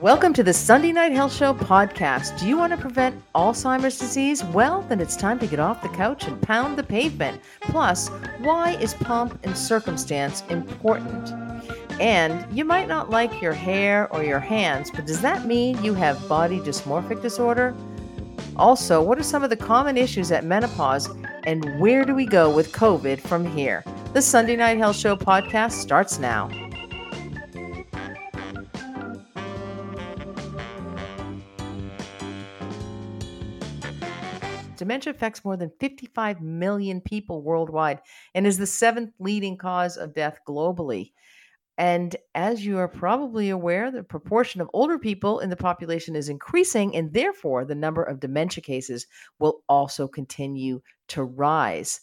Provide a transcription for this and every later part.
Welcome to the Sunday Night Health Show podcast. Do you want to prevent Alzheimer's disease? Well, then it's time to get off the couch and pound the pavement. Plus, why is pomp and circumstance important? And you might not like your hair or your hands, but does that mean you have body dysmorphic disorder? Also, what are some of the common issues at menopause and where do we go with COVID from here? The Sunday Night Health Show podcast starts now. Dementia affects more than 55 million people worldwide and is the seventh leading cause of death globally. And as you are probably aware, the proportion of older people in the population is increasing, and therefore the number of dementia cases will also continue to rise.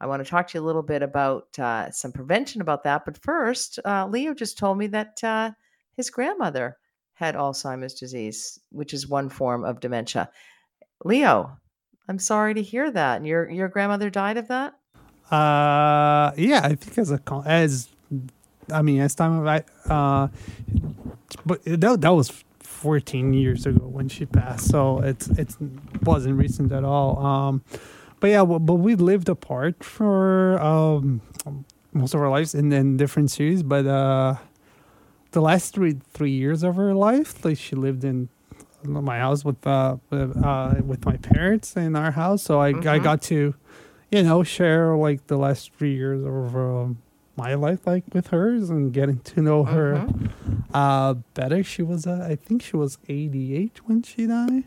I want to talk to you a little bit about uh, some prevention about that. But first, uh, Leo just told me that uh, his grandmother had Alzheimer's disease, which is one form of dementia. Leo, I'm sorry to hear that. And your your grandmother died of that? Uh, yeah, I think as a as I mean as time of I uh, but that that was 14 years ago when she passed, so it's it's wasn't recent at all. Um, but yeah, well, but we lived apart for um most of our lives in, in different cities, but uh, the last three three years of her life, like she lived in my house with uh, with, uh, with my parents in our house, so I mm-hmm. I got to, you know, share like the last three years of um, my life like with hers and getting to know her mm-hmm. uh, better. She was uh, I think she was eighty eight when she died.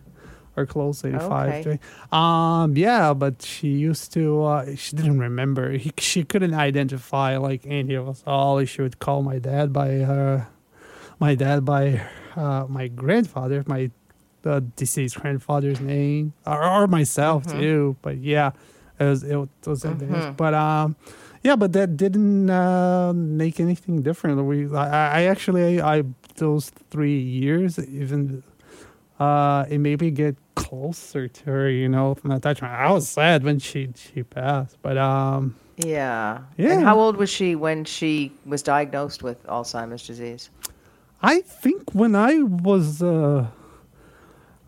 Or close, eighty five. Okay. Um, yeah, but she used to. Uh, she didn't remember. He, she couldn't identify like any of us all. She would call my dad by her, my dad by uh, my grandfather, my the deceased grandfather's name or, or myself mm-hmm. too. But yeah, it was it was mm-hmm. but um yeah, but that didn't uh, make anything different. We I, I actually I, I those three years even uh it made me get closer to her, you know, from that time. I was sad when she she passed, but um yeah. Yeah. And how old was she when she was diagnosed with Alzheimer's disease? I think when I was uh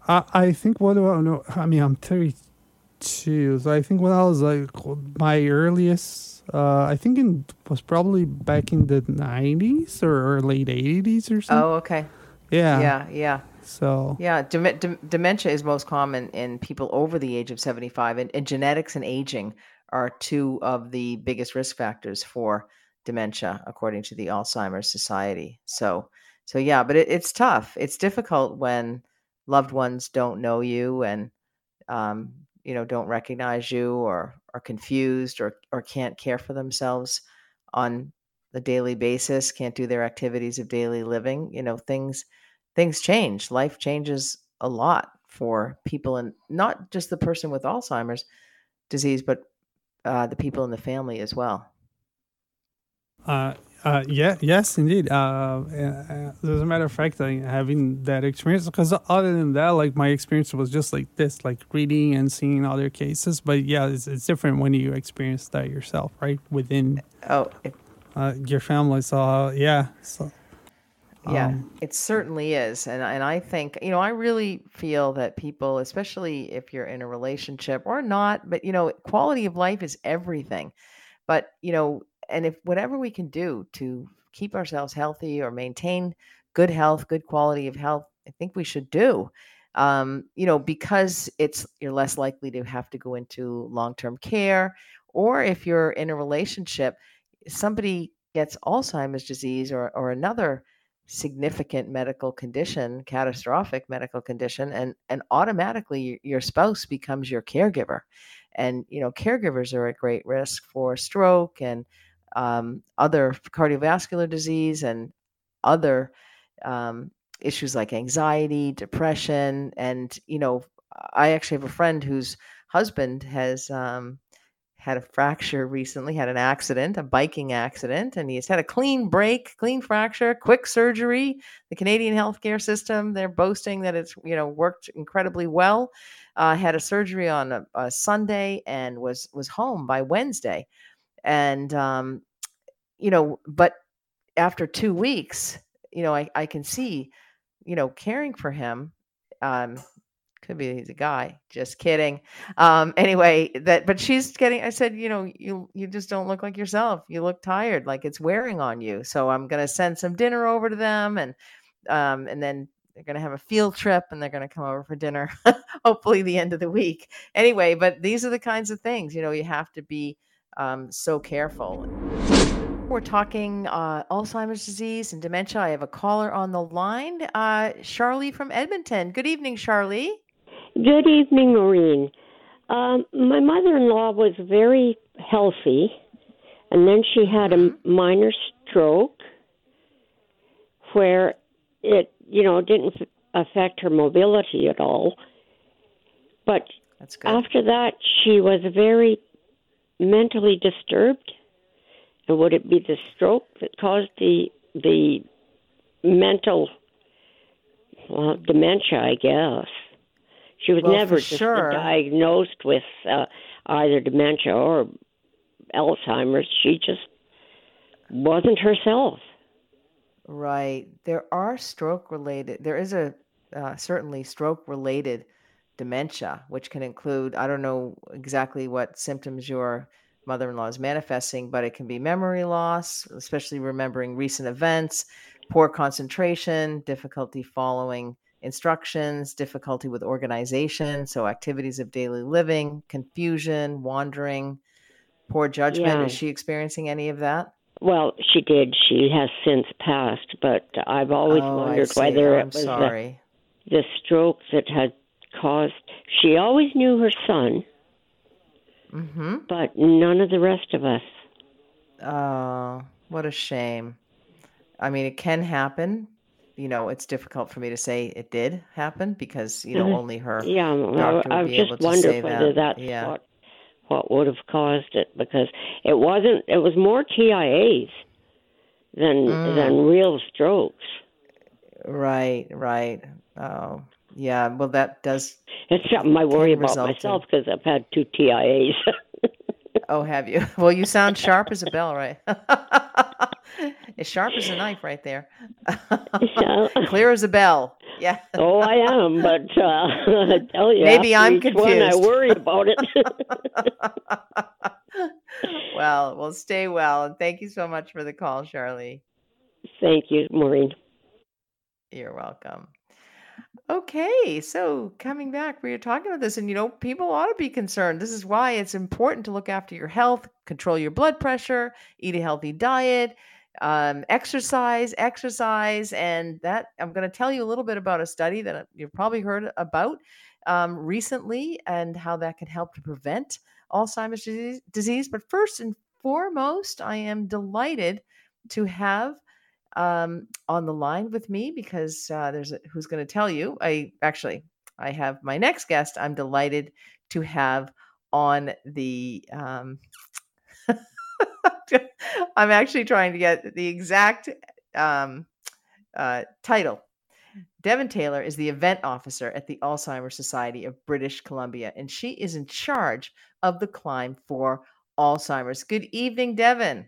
I, I think what do I know? I mean, I'm 32, so I think when I was like my earliest, uh, I think in was probably back in the 90s or, or late 80s or something. Oh, okay. Yeah. Yeah, yeah. So yeah, dem- dem- dementia is most common in people over the age of 75, and, and genetics and aging are two of the biggest risk factors for dementia, according to the Alzheimer's Society. So, so yeah, but it, it's tough. It's difficult when loved ones don't know you and um, you know don't recognize you or are confused or or can't care for themselves on the daily basis can't do their activities of daily living you know things things change. Life changes a lot for people and not just the person with alzheimer's disease but uh, the people in the family as well. Uh, uh, yeah, yes, indeed. Uh, uh, as a matter of fact, I, having that experience, because other than that, like my experience was just like this, like reading and seeing other cases. But yeah, it's, it's different when you experience that yourself, right? Within oh, it, uh, your family. So uh, yeah, so yeah, um, it certainly is, and and I think you know I really feel that people, especially if you're in a relationship or not, but you know, quality of life is everything. But you know, and if whatever we can do to keep ourselves healthy or maintain good health, good quality of health, I think we should do. Um, you know, because it's you're less likely to have to go into long-term care, or if you're in a relationship, somebody gets Alzheimer's disease or or another significant medical condition, catastrophic medical condition, and and automatically your spouse becomes your caregiver, and you know caregivers are at great risk for stroke and um, other cardiovascular disease and other um, issues like anxiety, depression, and you know, I actually have a friend whose husband has um, had a fracture recently, had an accident, a biking accident, and he's had a clean break, clean fracture, quick surgery. The Canadian healthcare system, they're boasting that it's you know worked incredibly well. Uh, had a surgery on a, a Sunday and was was home by Wednesday and um, you know, but after two weeks, you know, I, I can see, you know, caring for him. Um, could be he's a guy. Just kidding. Um, anyway, that but she's getting. I said, you know, you you just don't look like yourself. You look tired, like it's wearing on you. So I'm gonna send some dinner over to them, and um, and then they're gonna have a field trip, and they're gonna come over for dinner. hopefully, the end of the week. Anyway, but these are the kinds of things you know you have to be um, so careful. We're talking uh, Alzheimer's disease and dementia. I have a caller on the line, uh, Charlie from Edmonton. Good evening, Charlie. Good evening, Maureen. Um, my mother in law was very healthy, and then she had a Mm-hmm. minor stroke where it, you know, didn't f- affect her mobility at all. But That's good. after that, she was very mentally disturbed. And would it be the stroke that caused the the mental well, dementia? I guess she was Well, never just sure. diagnosed with uh, either dementia or Alzheimer's. She just wasn't herself. Right. There are stroke related, there is a uh, certainly stroke related dementia, which can include, I don't know exactly what symptoms your mother in law is manifesting, but it can be memory loss, especially remembering recent events, poor concentration, difficulty following instructions, difficulty with organization, so activities of daily living, confusion, wandering, poor judgment. Yeah. Is she experiencing any of that? Well, she did. She has since passed, but I've always oh, wondered whether Oh, it I'm was the, sorry. the stroke that had caused. She always knew her son, Mm-hmm. but none of the rest of us. Oh, what a shame. I mean, it can happen. You know, it's difficult for me to say it did happen because, you know, Mhm. only her. Yeah, well, doctor would I've be just able to say whether that. that's Yeah. what what would have caused it because it wasn't. It was more TIAs than Mm. than real strokes. Right, right. Oh, yeah. Well, that does. It's something I worry about myself because I've had two TIAs. Oh, have you? Well, you sound sharp as a bell, right? as sharp as a knife, right there. Clear as a bell. Yeah. oh, I am, but uh, I tell you, Maybe I'm one, I worry about it. well, well, stay well, and thank you so much for the call, Charlie. Thank you, Maureen. You're welcome. Okay, so coming back, we were talking about this, and you know, people ought to be concerned. This is why it's important to look after your health, control your blood pressure, eat a healthy diet, um, exercise, exercise, and that I'm going to tell you a little bit about a study that you've probably heard about um, recently and how that can help to prevent Alzheimer's disease. But first and foremost, I am delighted to have um, on the line with me because uh, there's a, who's going to tell you. I actually I have my next guest. I'm delighted to have on the. Um, I'm actually trying to get the exact um, uh, title. Devon Taylor is the event officer at the Alzheimer's Society of British Columbia, and she is in charge of the climb for Alzheimer's. Good evening, Devon.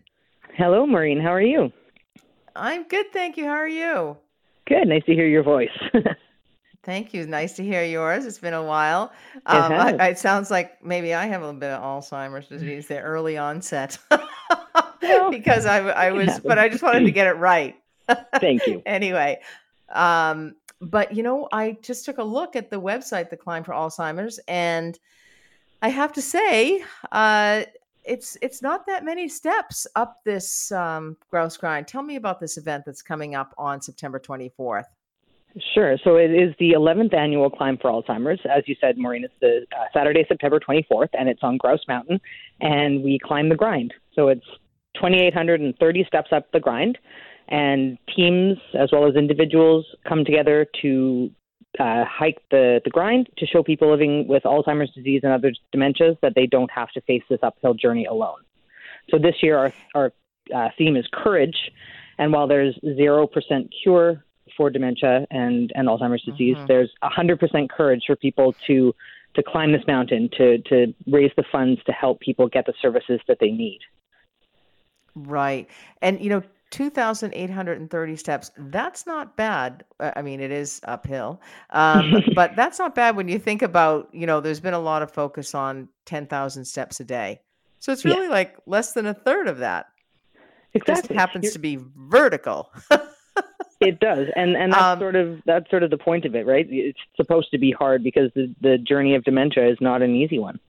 Hello, Maureen. How are you? I'm good, thank you. How are you? Good. Nice to hear your voice. Thank you. Nice to hear yours. It's been a while. It Um, I, has. I- it sounds like maybe I have a little bit of Alzheimer's disease, the early onset, Well, because I, can was, but I just wanted to get it right. Thank you. anyway, um, but you know, I just took a look at the website, the Climb for Alzheimer's, and I have to say, uh, it's it's not that many steps up this um, grouse grind. Tell me about this event that's coming up on September 24th. Sure. So it is the 11th annual Climb for Alzheimer's. As you said, Maureen, it's the uh, Saturday, September 24th, and it's on Grouse Mountain, and we climb the grind. So it's 2,830 steps up the grind, and teams as well as individuals come together to uh, hike the, the grind to show people living with Alzheimer's disease and other dementias that they don't have to face this uphill journey alone. So this year, our, our uh, theme is courage. And while there's 0% cure for dementia and, and Alzheimer's disease, Mhm. there's 100% courage for people to, to climb this mountain, to, to raise the funds to help people get the services that they need. Right. And, you know, 2,830 steps, that's not bad. Uh, I mean, it is uphill, um, but that's not bad when you think about, you know, there's been a lot of focus on 10,000 steps a day. So it's really yeah. like less than a third of that. Exactly. It just happens You're... to be vertical. it does, and and that's um, sort of that's sort of the point of it, right? It's supposed to be hard because the the journey of dementia is not an easy one.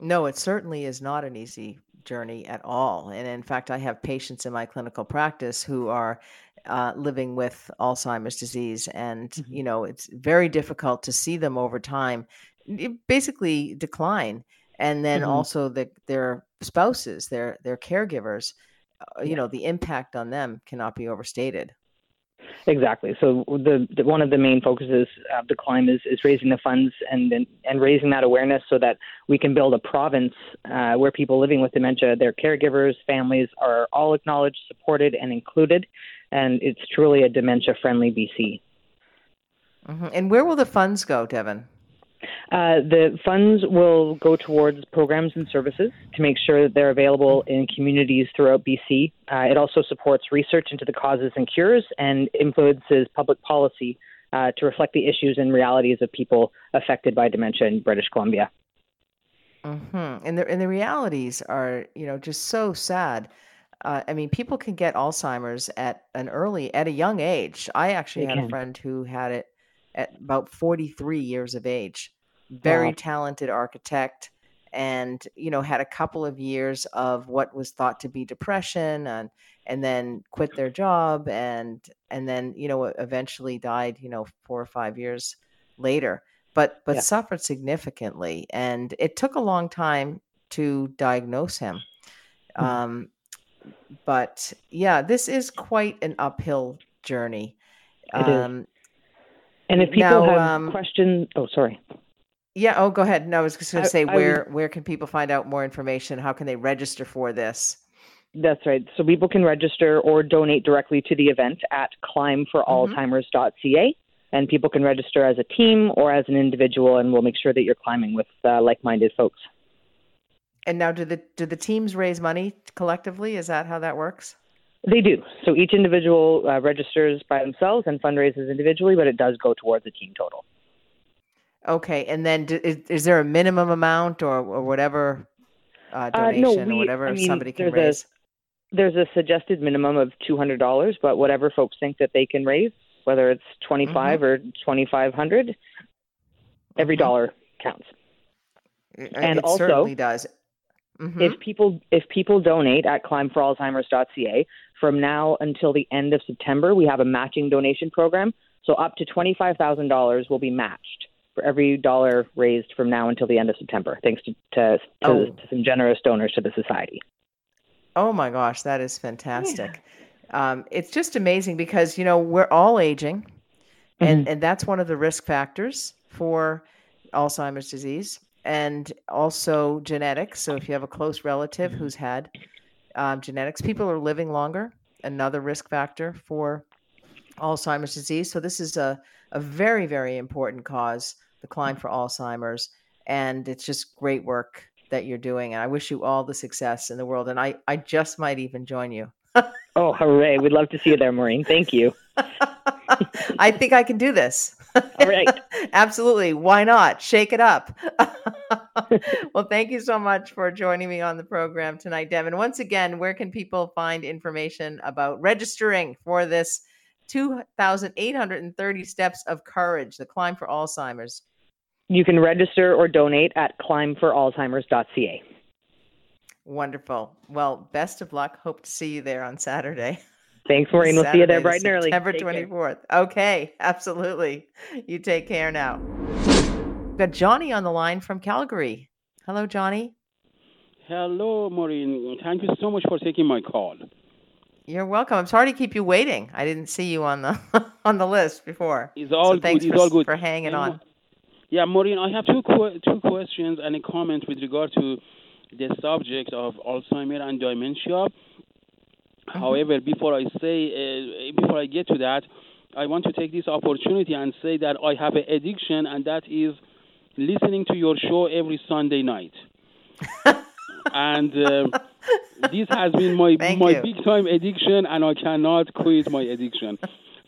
No, it certainly is not an easy journey at all. And in fact, I have patients in my clinical practice who are uh, living with Alzheimer's disease, and mm-hmm. you know it's very difficult to see them over time, basically decline, and then mm-hmm. also the, their spouses, their their caregivers, uh, you know, the impact on them cannot be overstated. Exactly. So the, the, one of the main focuses of the climb is, is raising the funds and, and, and raising that awareness so that we can build a province uh, where people living with dementia, their caregivers, families are all acknowledged, supported, and included. And it's truly a dementia friendly BC. Mm-hmm. And where will the funds go, Devon? Uh, the funds will go towards programs and services to make sure that they're available in communities throughout BC. Uh, it also supports research into the causes and cures and influences public policy uh, to reflect the issues and realities of people affected by dementia in British Columbia. Mm-hmm. And the and the realities are, you know, just so sad. Uh, I mean, people can get Alzheimer's at an early, at a young age. I actually they had can. a friend who had it at about 43 years of age. Very wow. talented architect and you know had a couple of years of what was thought to be depression and and then quit their job and and then you know eventually died you know 4 or 5 years later but but yeah. suffered significantly and it took a long time to diagnose him mm-hmm. um but yeah this is quite an uphill journey um and if people now, have um, questions, oh, sorry. Yeah. Oh, go ahead. No, I was just going to say I, where I, where can people find out more information? How can they register for this? That's right. So people can register or donate directly to the event at climbforalzheimers.ca. Mm-hmm. And people can register as a team or as an individual, and we'll make sure that you're climbing with uh, like-minded folks. And now, do the do the teams raise money collectively? Is that how that works? They do. So each individual uh, registers by themselves and fundraises individually, but it does go towards a team total. Okay, and then d- is, is, there a minimum amount or, or whatever uh, donation uh, no, we, or whatever I mean, somebody can raise? A, there's a suggested minimum of two hundred dollars, but whatever folks think that they can raise, whether it's twenty five mm mm-hmm. or twenty five hundred, every mm-hmm. dollar counts. And it also, certainly does. Mm-hmm. If people if people donate at climbforalzheimers.ca from now until the end of September, we have a matching donation program. So up to twenty five thousand dollars will be matched for every dollar raised from now until the end of September, thanks to to, to, oh. to some generous donors to the society. Oh my gosh, that is fantastic! Yeah. Um, it's just amazing because you know we're all aging, and mm-hmm. and that's one of the risk factors for Alzheimer's disease and also genetics. So if you have a close relative who's had um, genetics, people are living longer, another risk factor for Alzheimer's disease. So this is a, a very, very important cause, the climb for Alzheimer's. And it's just great work that you're doing. And I wish you all the success in the world. And I, I just might even join you. oh, hooray. We'd love to see you there, Maureen. Thank you. I think I can do this. All right. Absolutely. Why not? Shake it up. well, thank you so much for joining me on the program tonight, Devon. Once again, where can people find information about registering for this 2,830 Steps of Courage, the climb for Alzheimer's? You can register or donate at climbforalzheimers.ca. Wonderful. Well, best of luck. Hope to see you there on Saturday. Thanks, Maureen. We'll see you there bright and early. September 24th. Okay, absolutely. You take care now. We've got Johnny on the line from Calgary. Hello, Johnny. Hello, Maureen. Thank you so much for taking my call. You're welcome. I'm sorry to keep you waiting. I didn't see you on the on the list before. It's all so thanks good. For, it's all good. for hanging on. Yeah, Maureen, I have two qu- two questions and a comment with regard to the subject of Alzheimer and dementia. Mm-hmm. However, before I say, uh, before I get to that, I want to take this opportunity and say that I have an addiction, and that is listening to your show every Sunday night. and uh, this has been my Thank my you. big time addiction, and I cannot quit my addiction.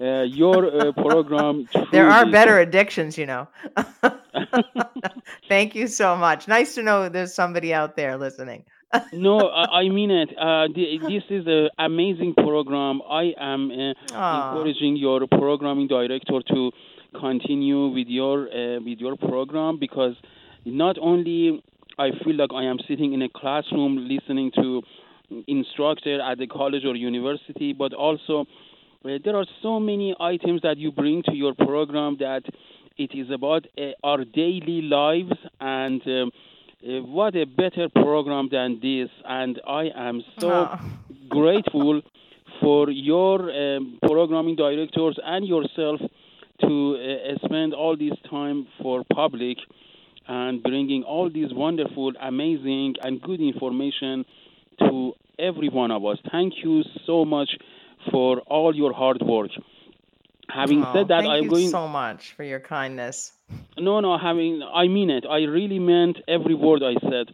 Uh, your uh, program. There are better addictions, you know. Thank you so much. Nice to know there's somebody out there listening. No, I, I mean it. Uh, the, this is an amazing program. I am uh, encouraging your programming director to continue with your uh, with your program because not only I feel like I am sitting in a classroom listening to instructor at the college or university, but also uh, there are so many items that you bring to your program that it is about uh, our daily lives and. Um, uh, what a better program than this and i am so Aw. grateful for your um, programming directors and yourself to uh, spend all this time for public and bringing all these wonderful amazing and good information to every one of us thank you so much for all your hard work having Aw, said that thank i'm you going so much for your kindness. No, no, having I mean it. I really meant every word I said.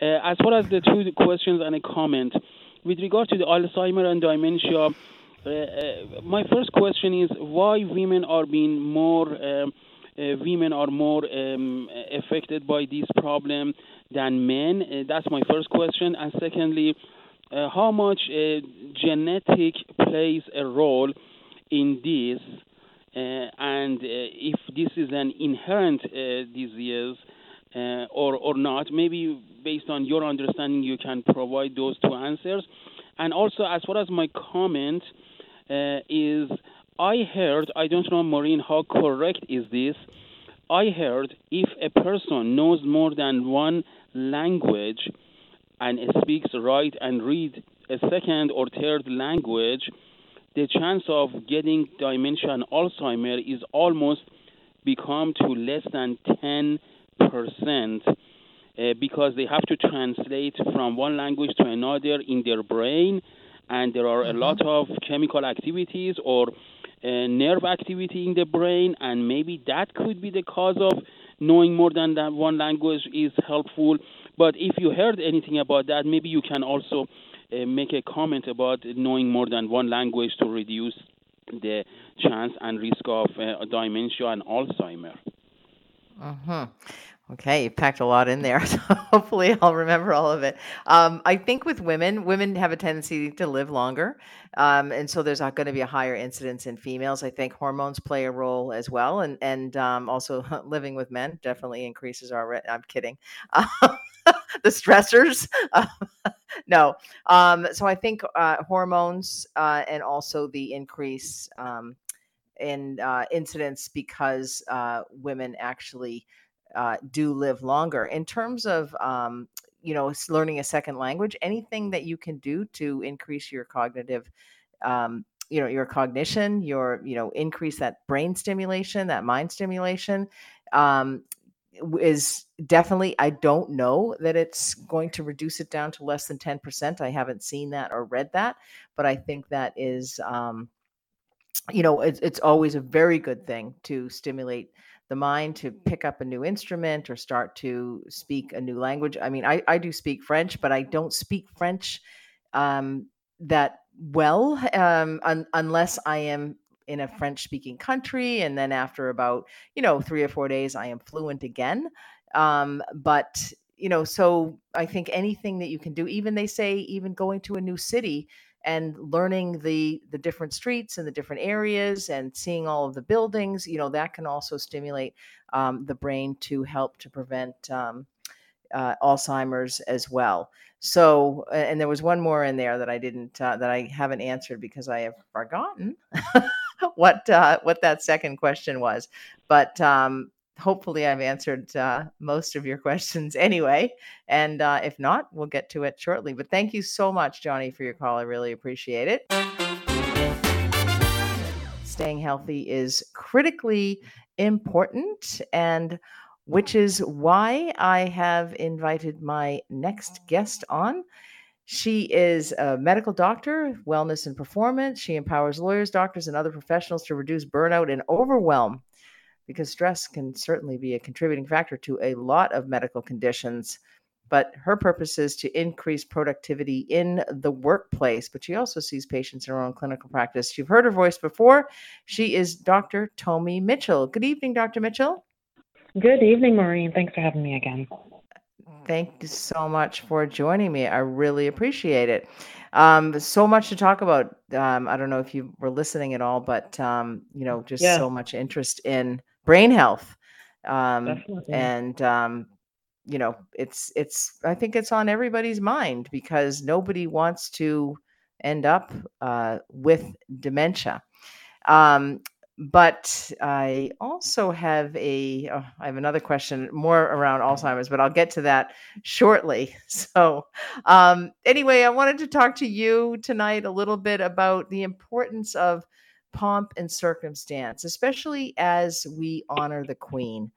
Uh, as far as the two questions and a comment, with regard to the Alzheimer and dementia, uh, uh, my first question is why women are being more um, uh, women are more um, affected by this problem than men. Uh, that's my first question. And secondly, uh, how much uh, genetic plays a role in this? Uh, and uh, if this is an inherent uh, disease or or not. Maybe based on your understanding, you can provide those two answers. And also, as far as my comment is, I heard I don't know, Maureen, how correct is this? I heard if a person knows more than one language and speaks, write, and read a second or third language, the chance of getting dementia and Alzheimer is almost become to less than 10 percent uh, because they have to translate from one language to another in their brain and there are a lot of chemical activities or uh, nerve activity in the brain and maybe that could be the cause of knowing more than that one language is helpful but if you heard anything about that maybe you can also uh, make a comment about knowing more than one language to reduce the chance and risk of uh, dementia and Alzheimer. hmm Okay, you packed a lot in there. So hopefully, I'll remember all of it. Um, I think with women, women have a tendency to live longer, um, and so there's going to be a higher incidence in females. I think hormones play a role as well, and and um, also living with men definitely increases our. Re- I'm kidding. the stressors. no. Um, so I think uh, hormones uh, and also the increase um, in uh, incidence because uh, women actually uh, do live longer. In terms of um, you know learning a second language, anything that you can do to increase your cognitive. Um, you know your cognition your you know increase that brain stimulation that mind stimulation um, is definitely i don't know that it's going to reduce it down to less than 10% i haven't seen that or read that but i think that is um, you know it's, it's always a very good thing to stimulate the mind to pick up a new instrument or start to speak a new language. I mean i, I do speak french but i don't speak french um, that well um, un- unless i am in a french speaking country and then after about you know three or four days i am fluent again. Um, but you know so i think anything that you can do even they say even going to a new city and learning the the different streets and the different areas and seeing all of the buildings you know that can also stimulate um, the brain to help to prevent um, uh, alzheimer's as well. So and there was one more in there that i didn't uh, that i haven't answered because i have forgotten what uh, what that second question was but um, hopefully i've answered uh, most of your questions anyway and uh, if not we'll get to it shortly but thank you so much johnny for your call i really appreciate it. Staying healthy is critically important and which is why i have invited my next guest on she is a medical doctor, wellness and performance. She empowers lawyers, doctors, and other professionals to reduce burnout and overwhelm because stress can certainly be a contributing factor to a lot of medical conditions. but her purpose is to increase productivity in the workplace. But she also sees patients in her own clinical practice. You've heard her voice before. She is Dr. Tomi Mitchell. Good evening, Dr. Mitchell. Good evening, Maureen. Thanks for having me again. Thank you so much for joining me. I really appreciate it. Um, so much to talk about. Um, I don't know if you were listening at all, but um, you know, just yeah. so much interest in brain health. Um, and um, you know, it's it's. I think it's on everybody's mind because nobody wants to end up uh, with dementia. But I also have a oh, I have another question more around Alzheimer's, but I'll get to that shortly. So, um, anyway, I wanted to talk to you tonight a little bit about the importance of pomp and circumstance, especially as we honor the Queen,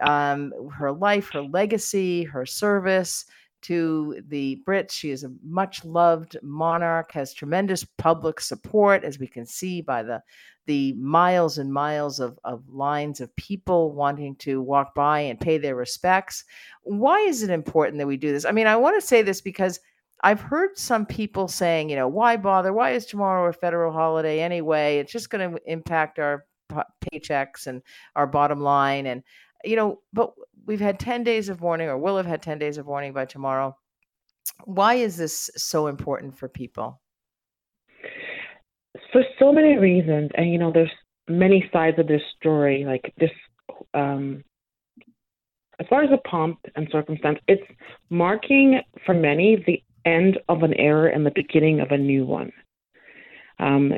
um, her life, her legacy, her service to the Brits. She is a much loved monarch, has tremendous public support, as we can see by the the miles and miles of, of lines of people wanting to walk by and pay their respects. Why is it important that we do this? I mean, I want to say this because I've heard some people saying, you know, why bother? Why is tomorrow a federal holiday anyway? It's just going to impact our paychecks and our bottom line. And, you know, but we've had 10 days of warning or will have had 10 days of warning by tomorrow. Why is this so important for people? for so many reasons, and you know, there's many sides of this story. Like this, um, as far as the pomp and circumstance, it's marking for many the end of an era and the beginning of a new one. Um,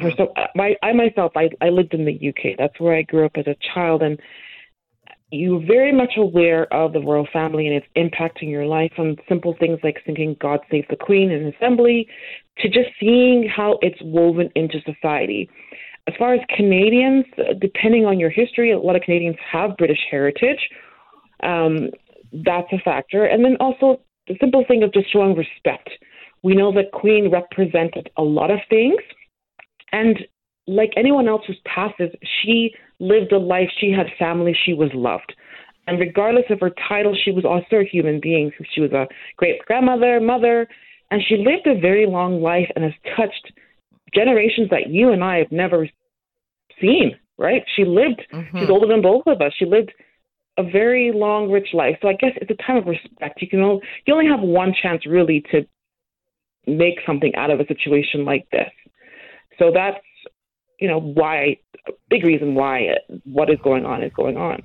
for so, I, I myself, I, I lived in the UK. That's where I grew up as a child, and you're very much aware of the royal family and it's impacting your life from simple things like singing God Save the Queen in assembly to just seeing how it's woven into society. As far as Canadians, depending on your history, a lot of Canadians have British heritage. Um, that's a factor. And then also the simple thing of just showing respect. We know that Queen represented a lot of things. And like anyone else who's passes, she lived a life, she had family, she was loved. And regardless of her title, she was also a human being. She was a great grandmother, mother, and she lived a very long life and has touched generations that you and I have never seen, right? She lived, mm-hmm. she's older than both of us. She lived a very long, rich life. So I guess it's a time of respect. You can only, you only have one chance really to make something out of a situation like this. So that's you know why a big reason why what is going on is going on.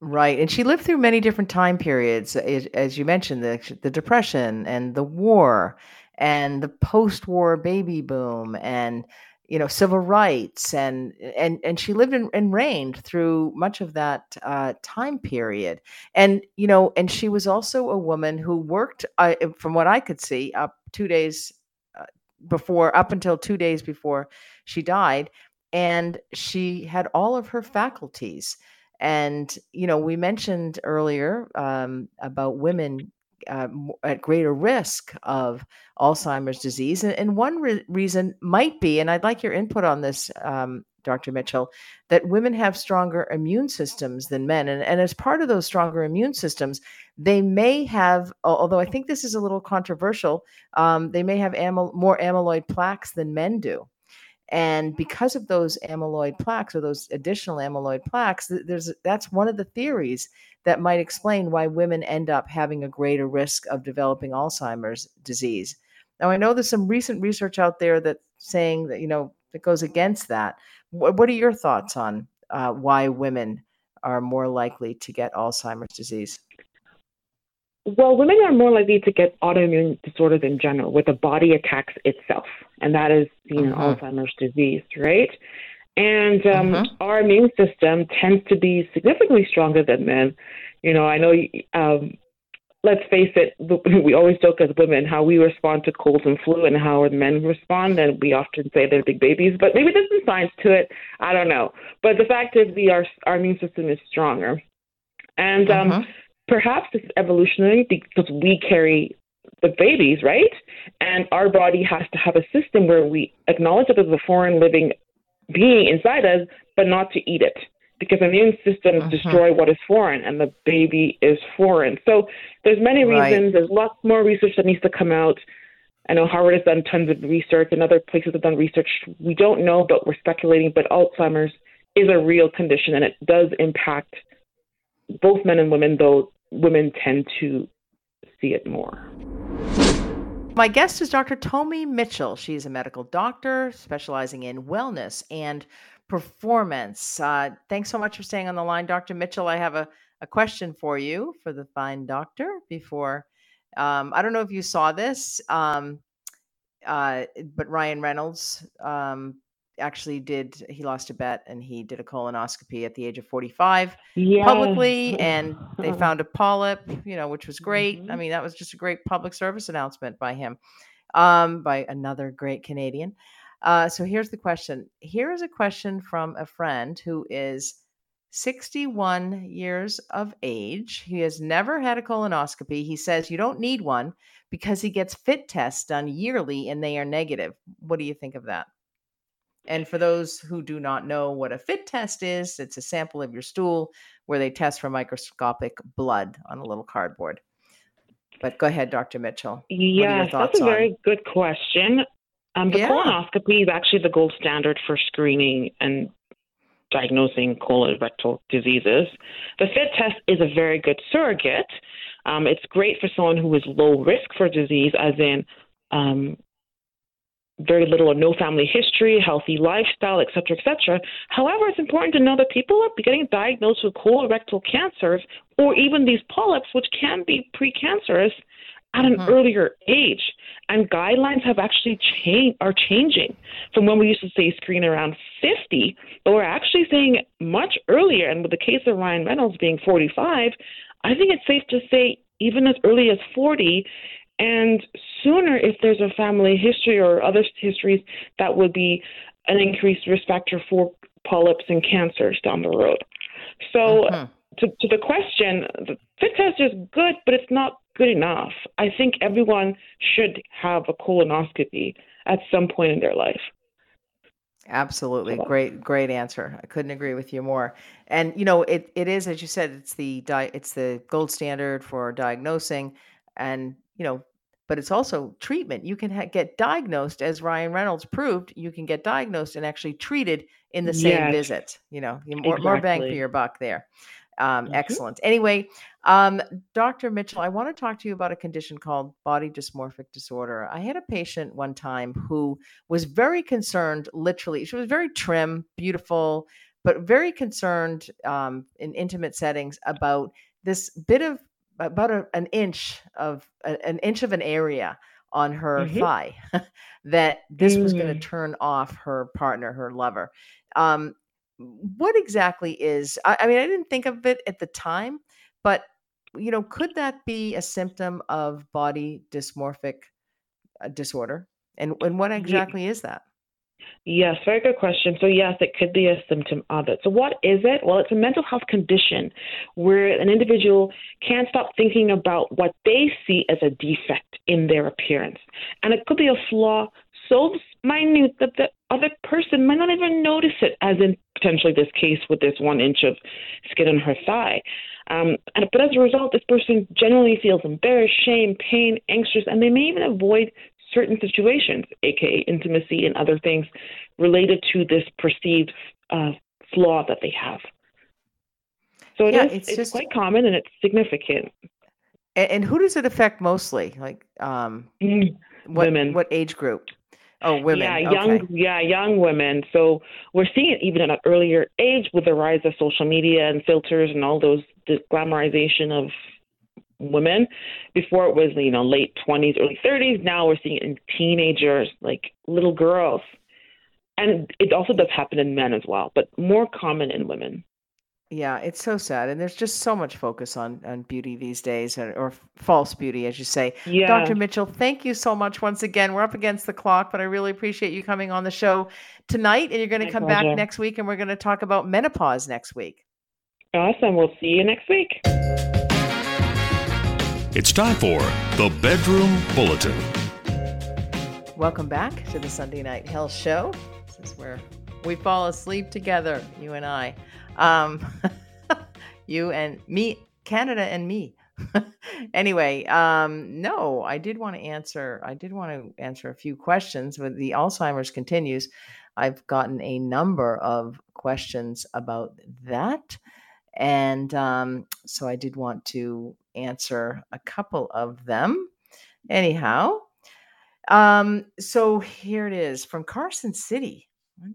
Right, and she lived through many different time periods, as you mentioned, the the depression and the war, and the post-war baby boom, and you know civil rights, and and and she lived and, reigned through much of that uh, time period, and you know, and she was also a woman who worked, uh, from what I could see, up two days before, up until two days before she died and she had all of her faculties. And you know we mentioned earlier um, about women uh, at greater risk of alzheimer's disease and, and one re- reason might be and i'd like your input on this um, dr mitchell that women have stronger immune systems than men and, and as part of those stronger immune systems they may have although i think this is a little controversial um, they may have amyl- more amyloid plaques than men do and because of those amyloid plaques or those additional amyloid plaques, there's that's one of the theories that might explain why women end up having a greater risk of developing Alzheimer's disease. Now, I know there's some recent research out there that's saying that you know that goes against that. What, what are your thoughts on uh, why women are more likely to get Alzheimer's disease? Well, women are more likely to get autoimmune disorders in general, where the body attacks itself, and that is seen uh-huh. in Alzheimer's disease, right? And um, uh-huh. our immune system tends to be significantly stronger than men. You know, I know. Um, let's face it, we always joke as women how we respond to colds and flu and how men respond, and we often say they're big babies. But maybe there's some science to it. I don't know. But the fact is, we are our immune system is stronger, and um, uh-huh perhaps it's evolutionary because we carry the babies, right? And our body has to have a system where we acknowledge that there's a foreign living being inside us, but not to eat it. Because immune systems Mhm. destroy what is foreign, and the baby is foreign. So there's many Right. reasons. There's lots more research that needs to come out. I know Harvard has done tons of research, and other places have done research. We don't know, but we're speculating. But Alzheimer's is a real condition, and it does impact both men and women, though women tend to see it more. My guest is Dr. Tomi Mitchell. She's a medical doctor specializing in wellness and performance. Uh, thanks so much for staying on the line, Dr. Mitchell. I have a, a question for you for the fine doctor before. Um, I don't know if you saw this, um, uh, but Ryan Reynolds um, actually did, he lost a bet and he did a colonoscopy at the age of 45 Yeah. publicly and they found a polyp you know which was great i Mhm. mean that was just a great public service announcement by him um, by another great canadian uh, so here's the question here is a question from a friend who is 61 years of age he has never had a colonoscopy he says you don't need one because he gets fit tests done yearly and they are negative what do you think of that and for those who do not know what a fit test is, it's a sample of your stool where they test for microscopic blood on a little cardboard. But go ahead, Dr. Mitchell. Yes, that's a on- very good question. Um, the Yeah. colonoscopy is actually the gold standard for screening and diagnosing colorectal diseases. The FIT test is a very good surrogate. Um, it's great for someone who is low risk for disease, as in um, very little or no family history, healthy lifestyle, et cetera, et cetera. However, it's important to know that people are getting diagnosed with colorectal cancers or even these polyps, which can be precancerous, at an Mhm. earlier age. And guidelines have actually changed are changing from when we used to say screen around 50, but we're actually saying much earlier. And with the case of Ryan Reynolds being 45, I think it's safe to say even as early as 40 and sooner if there's a family history or other histories that would be an increased risk factor for polyps and cancers down the road. So Mhm. to, to the question, the fit test is good, but it's not good enough. I think everyone should have a colonoscopy at some point in their life. Absolutely. So- Great, great answer. I couldn't agree with you more. And you know, it, it is, as you said, it's the di- it's the gold standard for diagnosing and you know, but it's also treatment. You can ha- get diagnosed as Ryan Reynolds proved, you can get diagnosed and actually treated in the same Yes. visit. You know, you- more, more bang for your buck there. Um, Mhm. Excellent. Anyway, um, Dr. Mitchell, I want to talk to you about a condition called body dysmorphic disorder. I had a patient one time who was very concerned, literally. She was very trim, beautiful, but very concerned um, in intimate settings about this bit of about a, an inch of an inch of an area on her Mhm. thigh that this was going to turn off her partner, her lover. Um, what exactly is? I, I mean, I didn't think of it at the time, but you know, could that be a symptom of body dysmorphic uh, disorder? And and what exactly is that? Yes, very good question. So, yes, it could be a symptom of it. So, what is it? Well, it's a mental health condition where an individual can't stop thinking about what they see as a defect in their appearance. And it could be a flaw so minute that the other person might not even notice it, as in potentially this case with this one inch of skin on her thigh. Um, and, but as a result, this person generally feels embarrassed, shame, pain, anxious, and they may even avoid certain situations, aka intimacy and other things related to this perceived uh, flaw that they have. So it Yeah, is- it's it's, just- quite common and it's significant. And, and who does it affect mostly? Like um, Mm, what Women. what age group? Oh, women. Yeah, okay. young yeah, young women. So we're seeing it even at an earlier age with the rise of social media and filters and all those the glamorization of women. Before it was, you know, late twenties, early thirties. Now we're seeing it in teenagers, like little girls. And it also does happen in men as well, but more common in women. Yeah, it's so sad, and there's just so much focus on on beauty these days, or, or false beauty, as you say. Yeah. Dr. Mitchell, thank you so much once again. We're up against the clock, but I really appreciate you coming on the show tonight, and you're going to come pleasure. back next week, and we're going to talk about menopause next week. Awesome. We'll see you next week. It's time for the Bedroom Bulletin. Welcome back to the Sunday Night Health Show. This is where we fall asleep together, you and I. Um, you and me, Canada and me. anyway, um, no, I did want to answer. I did want to answer a few questions, but the Alzheimer's continues. I've gotten a number of questions about that, and um, so I did want to answer a couple of them. Anyhow, um, so here it is from Carson City.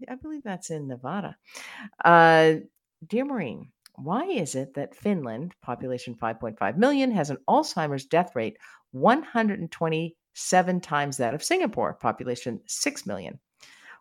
I believe that's in Nevada. Uh, dear Maureen, why is it that Finland, population 5.5 million, has an Alzheimer's death rate 127 times that of Singapore, population 6 million?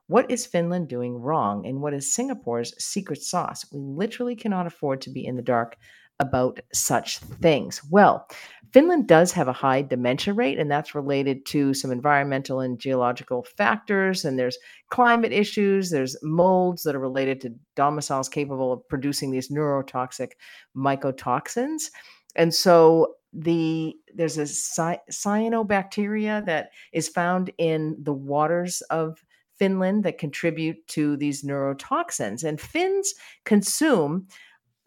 What is Finland doing wrong? And what is Singapore's secret sauce? We literally cannot afford to be in the dark about such things. Well, Finland does have a high dementia rate, and that's related to some environmental and geological factors. And there's climate issues, there's molds that are related to domiciles capable of producing these neurotoxic mycotoxins. And so the there's a cy- cyanobacteria that is found in the waters of Finland that contribute to these neurotoxins. And Finns consume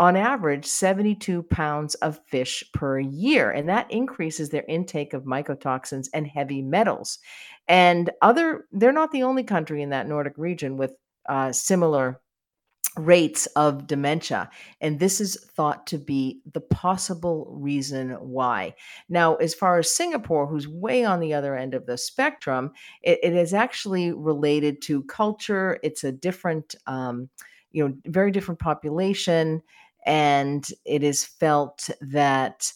on average 72 pounds of fish per year and that increases their intake of mycotoxins and heavy metals. And other they're not the only country in that nordic region with uh, similar rates of dementia and this is thought to be the possible reason why. Now as far as singapore who's way on the other end of the spectrum it, it is actually related to culture. It's a different um, you know very different population and it is felt that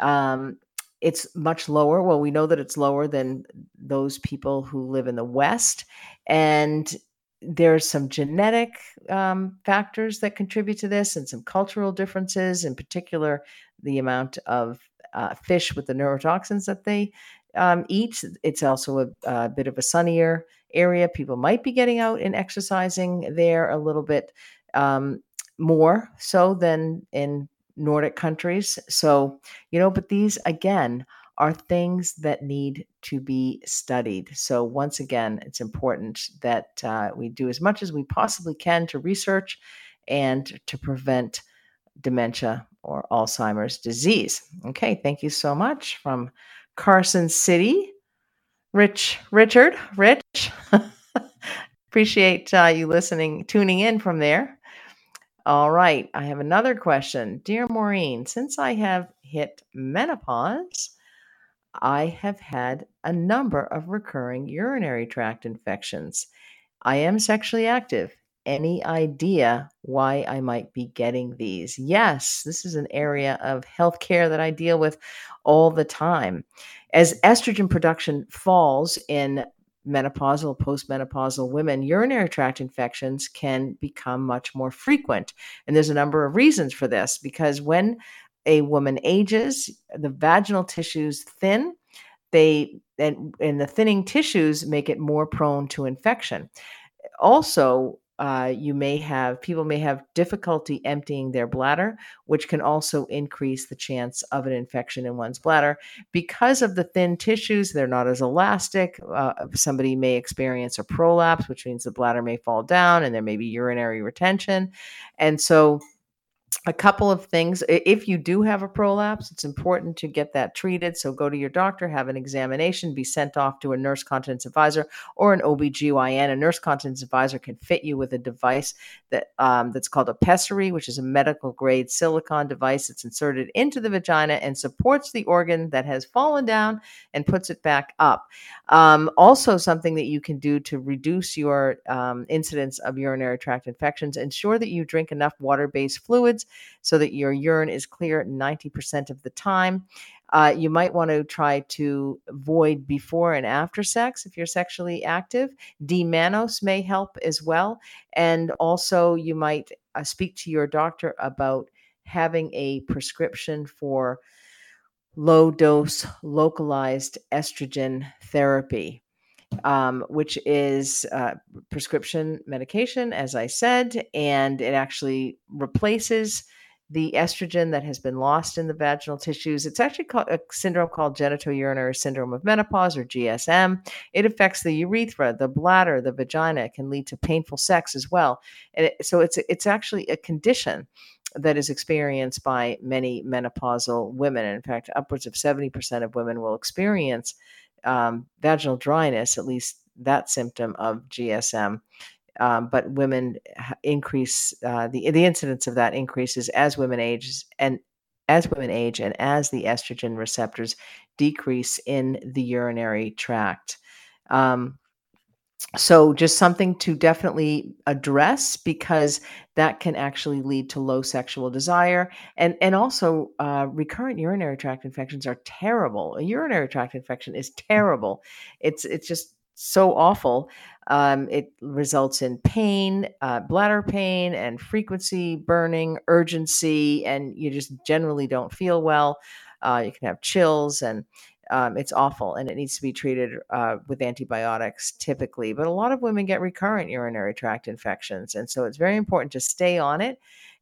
um, it's much lower. Well, we know that it's lower than those people who live in the West, and there's some genetic um, factors that contribute to this, and some cultural differences. In particular, the amount of uh, fish with the neurotoxins that they um, eat. It's also a, a bit of a sunnier area. People might be getting out and exercising there a little bit um, more so than in Nordic countries. So, you know, but these again are things that need to be studied. So, once again, it's important that uh, we do as much as we possibly can to research and to prevent dementia or Alzheimer's disease. Okay, thank you so much from Carson City. Rich, Richard, Rich. Appreciate uh, you listening, tuning in from there. All right, I have another question. Dear Maureen, since I have hit menopause, I have had a number of recurring urinary tract infections. I am sexually active. Any idea why I might be getting these? Yes, this is an area of healthcare that I deal with all the time. As estrogen production falls in menopausal, postmenopausal women, urinary tract infections can become much more frequent. And there's a number of reasons for this because when a woman ages, the vaginal tissues thin, they and, and the thinning tissues make it more prone to infection. Also, uh, you may have people may have difficulty emptying their bladder, which can also increase the chance of an infection in one's bladder because of the thin tissues. They're not as elastic. Uh, somebody may experience a prolapse, which means the bladder may fall down, and there may be urinary retention, and so a couple of things. If you do have a prolapse, it's important to get that treated. So go to your doctor, have an examination, be sent off to a nurse continence advisor or an OBGYN. A nurse continence advisor can fit you with a device that um, that's called a pessary, which is a medical grade silicone device that's inserted into the vagina and supports the organ that has fallen down and puts it back up. Um, also, something that you can do to reduce your um, incidence of urinary tract infections, ensure that you drink enough water based fluids so that your urine is clear 90% of the time. Uh, you might want to try to void before and after sex if you're sexually active. D-mannose may help as well. And also, you might uh, speak to your doctor about having a prescription for low dose localized estrogen therapy. Um, which is uh, prescription medication, as I said, and it actually replaces the estrogen that has been lost in the vaginal tissues. It's actually called a syndrome called genitourinary syndrome of menopause or GSM. It affects the urethra, the bladder, the vagina. It can lead to painful sex as well. And it, so it's it's actually a condition that is experienced by many menopausal women. In fact, upwards of 70% of women will experience um, vaginal dryness, at least that symptom of GSM um, but women increase uh, the the incidence of that increases as women age and as women age and as the estrogen receptors decrease in the urinary tract. Um, so just something to definitely address because that can actually lead to low sexual desire and and also uh, recurrent urinary tract infections are terrible a urinary tract infection is terrible it's it's just so awful. Um, it results in pain, uh, bladder pain, and frequency, burning, urgency, and you just generally don't feel well. Uh, you can have chills, and um, it's awful, and it needs to be treated uh, with antibiotics typically. But a lot of women get recurrent urinary tract infections, and so it's very important to stay on it,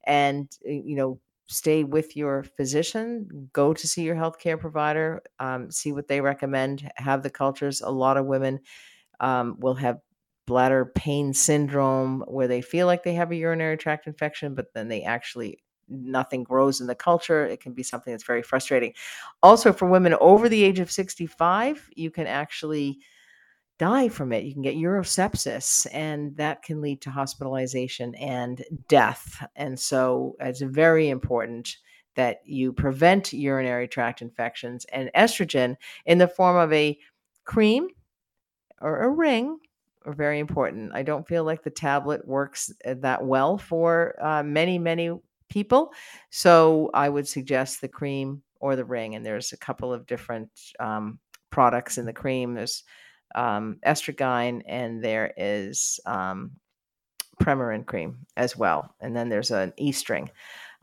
and you know stay with your physician go to see your healthcare provider um, see what they recommend have the cultures a lot of women um, will have bladder pain syndrome where they feel like they have a urinary tract infection but then they actually nothing grows in the culture it can be something that's very frustrating also for women over the age of 65 you can actually die from it. You can get urosepsis, and that can lead to hospitalization and death. And so it's very important that you prevent urinary tract infections and estrogen in the form of a cream or a ring are very important. I don't feel like the tablet works uh, that well for uh, many, many people. So I would suggest the cream or the ring. And there's a couple of different um, products in the cream. There's um, Estragyn, and there is um, Premarin cream as well. And then there's an e string.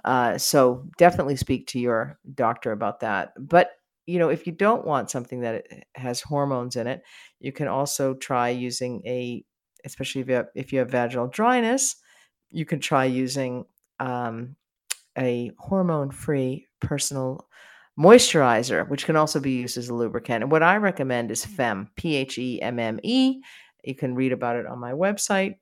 Uh, so definitely speak to your doctor about that. But you know, if you don't want something that has hormones in it, you can also try using a, especially if you have, if you have vaginal dryness, you can try using um, a hormone-free personal moisturizer, which can also be used as a lubricant. And what I recommend is Phemme, P H E M M E. You can read about it on my website.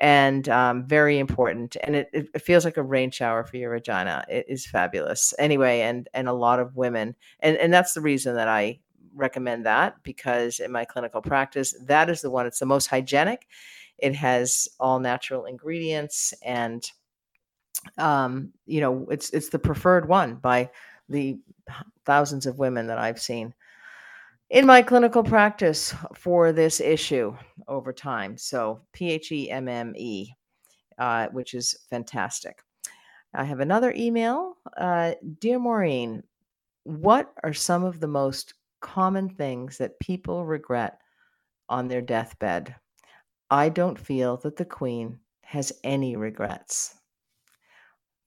And um, very important. And it, it feels like a rain shower for your vagina. It is fabulous. Anyway, and and a lot of women, and, and that's the reason that I recommend that because in my clinical practice, that is the one, it's the most hygienic. It has all natural ingredients and um, you know, it's it's the preferred one by the thousands of women that I've seen in my clinical practice for this issue over time. So P H E M M E, uh, which is fantastic. I have another email. Uh, Dear Maureen, what are some of the most common things that people regret on their deathbed? I don't feel that the Queen has any regrets.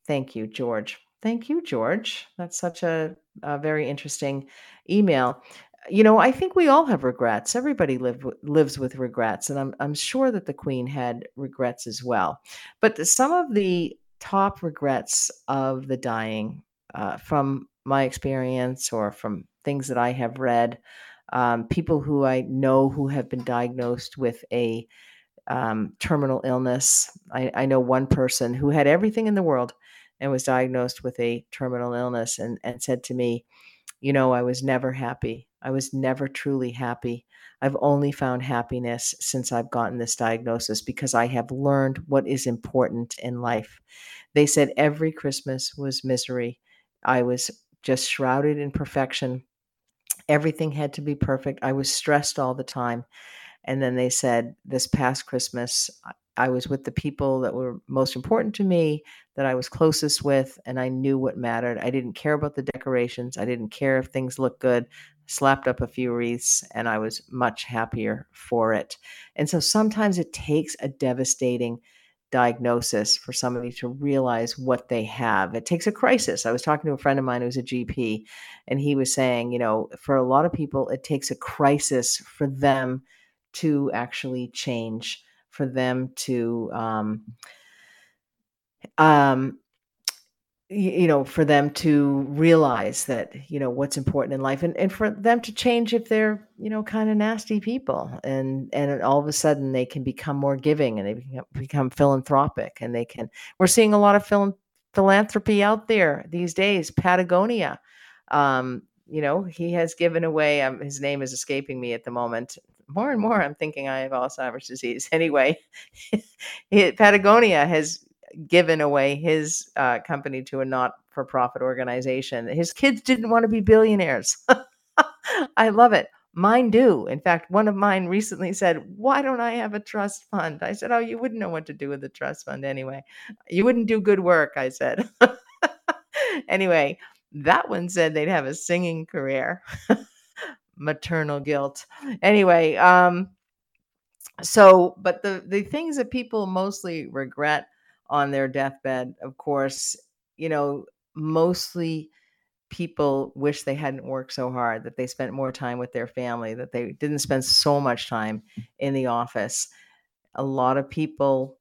Thank you, George. Thank you, George. That's such a, a very interesting email. You know, I think we all have regrets. Everybody live, lives with regrets, and I'm I'm sure that the Queen had regrets as well. But some of the top regrets of the dying, uh, from my experience or from things that I have read, um, people who I know who have been diagnosed with a um, terminal illness. I, I know one person who had everything in the world and was diagnosed with a terminal illness and, and said to me, You know, I was never happy. I was never truly happy. I've only found happiness since I've gotten this diagnosis because I have learned what is important in life. They said every Christmas was misery. I was just shrouded in perfection. Everything had to be perfect. I was stressed all the time. And then they said, This past Christmas, I was with the people that were most important to me, that I was closest with, and I knew what mattered. I didn't care about the decorations. I didn't care if things looked good. Slapped up a few wreaths, and I was much happier for it. And so sometimes it takes a devastating diagnosis for somebody to realize what they have. It takes a crisis. I was talking to a friend of mine who's a GP, and he was saying, you know, for a lot of people, it takes a crisis for them to actually change for them to um, um, you know for them to realize that you know what's important in life and, and for them to change if they're you know kind of nasty people and and all of a sudden they can become more giving and they become, become philanthropic and they can we're seeing a lot of phil- philanthropy out there these days patagonia um, you know he has given away um, his name is escaping me at the moment more and more i'm thinking i have alzheimer's disease anyway patagonia has given away his uh, company to a not for profit organization. His kids didn't want to be billionaires. I love it. Mine do. In fact, one of mine recently said, Why don't I have a trust fund? I said, Oh, you wouldn't know what to do with a trust fund anyway. You wouldn't do good work, I said. anyway, that one said they'd have a singing career. Maternal guilt. Anyway, um, so but the the things that people mostly regret on their deathbed. Of course, you know, mostly people wish they hadn't worked so hard, that they spent more time with their family, that they didn't spend so much time in the office. A lot of people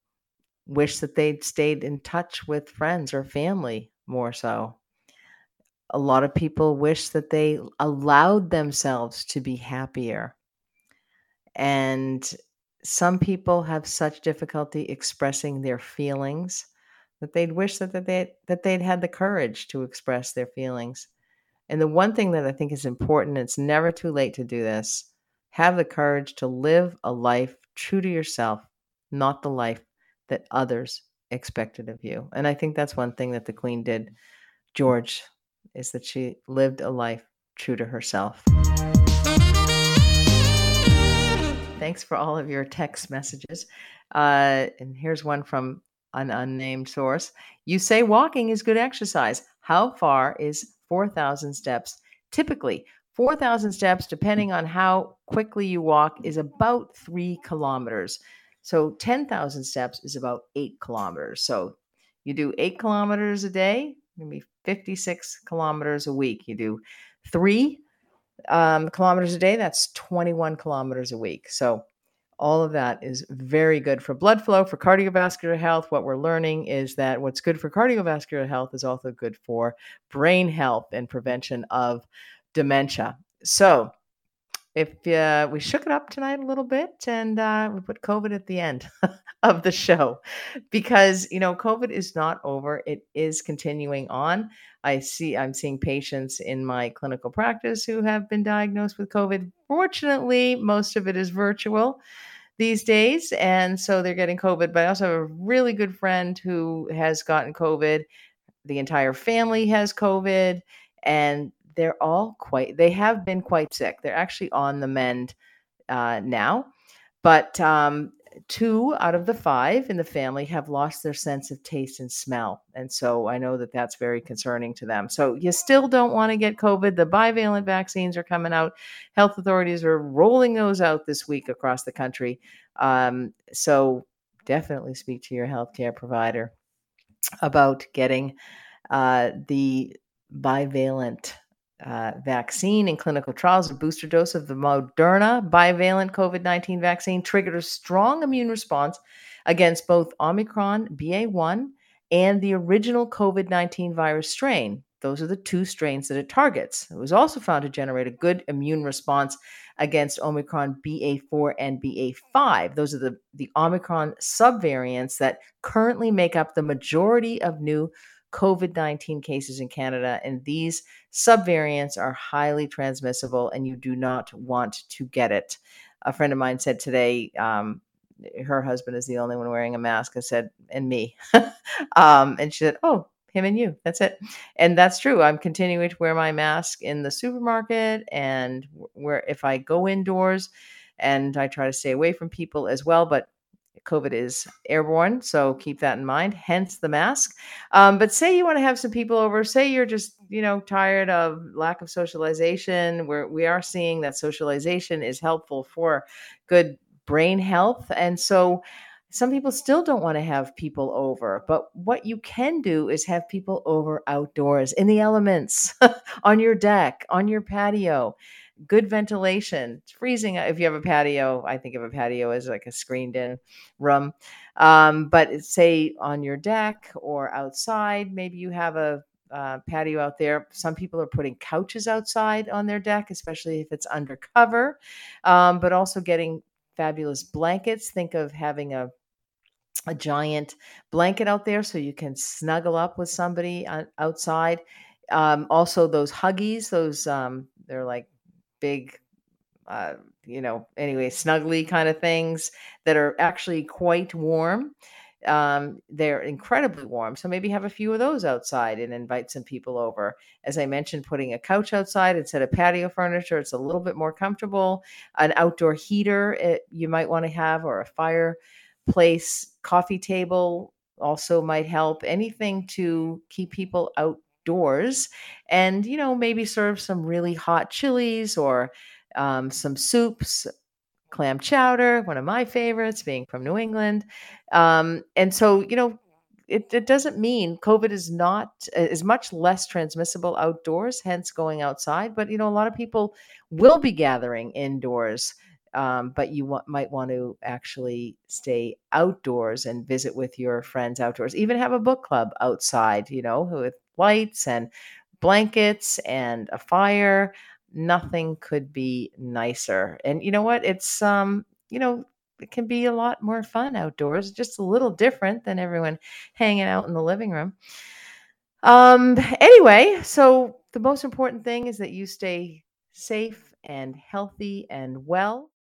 wish that they'd stayed in touch with friends or family more so. A lot of people wish that they allowed themselves to be happier. And some people have such difficulty expressing their feelings that they'd wish that, that they that they'd had the courage to express their feelings. And the one thing that I think is important, it's never too late to do this, have the courage to live a life true to yourself, not the life that others expected of you. And I think that's one thing that the queen did, George, is that she lived a life true to herself. Thanks for all of your text messages. Uh, and here's one from an unnamed source. You say walking is good exercise. How far is 4,000 steps? Typically, 4,000 steps, depending on how quickly you walk, is about three kilometers. So 10,000 steps is about eight kilometers. So you do eight kilometers a day, maybe 56 kilometers a week. You do three um, kilometers a day, that's 21 kilometers a week. So, all of that is very good for blood flow, for cardiovascular health. What we're learning is that what's good for cardiovascular health is also good for brain health and prevention of dementia. So, if uh, we shook it up tonight a little bit and uh, we put COVID at the end of the show because, you know, COVID is not over, it is continuing on. I see I'm seeing patients in my clinical practice who have been diagnosed with COVID. Fortunately, most of it is virtual these days. And so they're getting COVID. But I also have a really good friend who has gotten COVID. The entire family has COVID. And they're all quite, they have been quite sick. They're actually on the mend uh, now. But um, two out of the five in the family have lost their sense of taste and smell. And so I know that that's very concerning to them. So you still don't want to get COVID. The bivalent vaccines are coming out. Health authorities are rolling those out this week across the country. Um, so definitely speak to your healthcare provider about getting uh, the bivalent uh, vaccine in clinical trials, a booster dose of the Moderna bivalent COVID 19 vaccine triggered a strong immune response against both Omicron BA1 and the original COVID 19 virus strain. Those are the two strains that it targets. It was also found to generate a good immune response against Omicron BA4 and BA5. Those are the, the Omicron subvariants that currently make up the majority of new COVID 19 cases in Canada. And these subvariants are highly transmissible, and you do not want to get it. A friend of mine said today, um, her husband is the only one wearing a mask. I said, and me. um, and she said, oh, him and you. That's it. And that's true. I'm continuing to wear my mask in the supermarket and where if I go indoors and I try to stay away from people as well. But COVID is airborne, so keep that in mind. Hence the mask. Um, but say you want to have some people over. Say you're just you know tired of lack of socialization. Where we are seeing that socialization is helpful for good brain health, and so some people still don't want to have people over. But what you can do is have people over outdoors in the elements, on your deck, on your patio good ventilation. It's freezing if you have a patio. I think of a patio as like a screened in room. Um, but say on your deck or outside, maybe you have a uh, patio out there. Some people are putting couches outside on their deck, especially if it's undercover, um, but also getting fabulous blankets. Think of having a a giant blanket out there so you can snuggle up with somebody outside. Um, also, those huggies, those um, they're like big, uh, you know, anyway, snuggly kind of things that are actually quite warm. Um, they're incredibly warm. So maybe have a few of those outside and invite some people over. As I mentioned, putting a couch outside instead of patio furniture, it's a little bit more comfortable. An outdoor heater it, you might want to have, or a fireplace coffee table also might help. Anything to keep people outdoors and, you know, maybe serve some really hot chilies or um, some soups clam chowder, one of my favorites, being from New England. Um, and so, you know, it, it, doesn't mean COVID is not is much less transmissible outdoors, hence going outside. But you know, a lot of people will be gathering indoors, um, but you might want to actually stay outdoors and visit with your friends outdoors. Even have a book club outside, you know, with lights and blankets and a fire nothing could be nicer. And you know what? It's um, you know, it can be a lot more fun outdoors, just a little different than everyone hanging out in the living room. Um, anyway, so the most important thing is that you stay safe and healthy and well.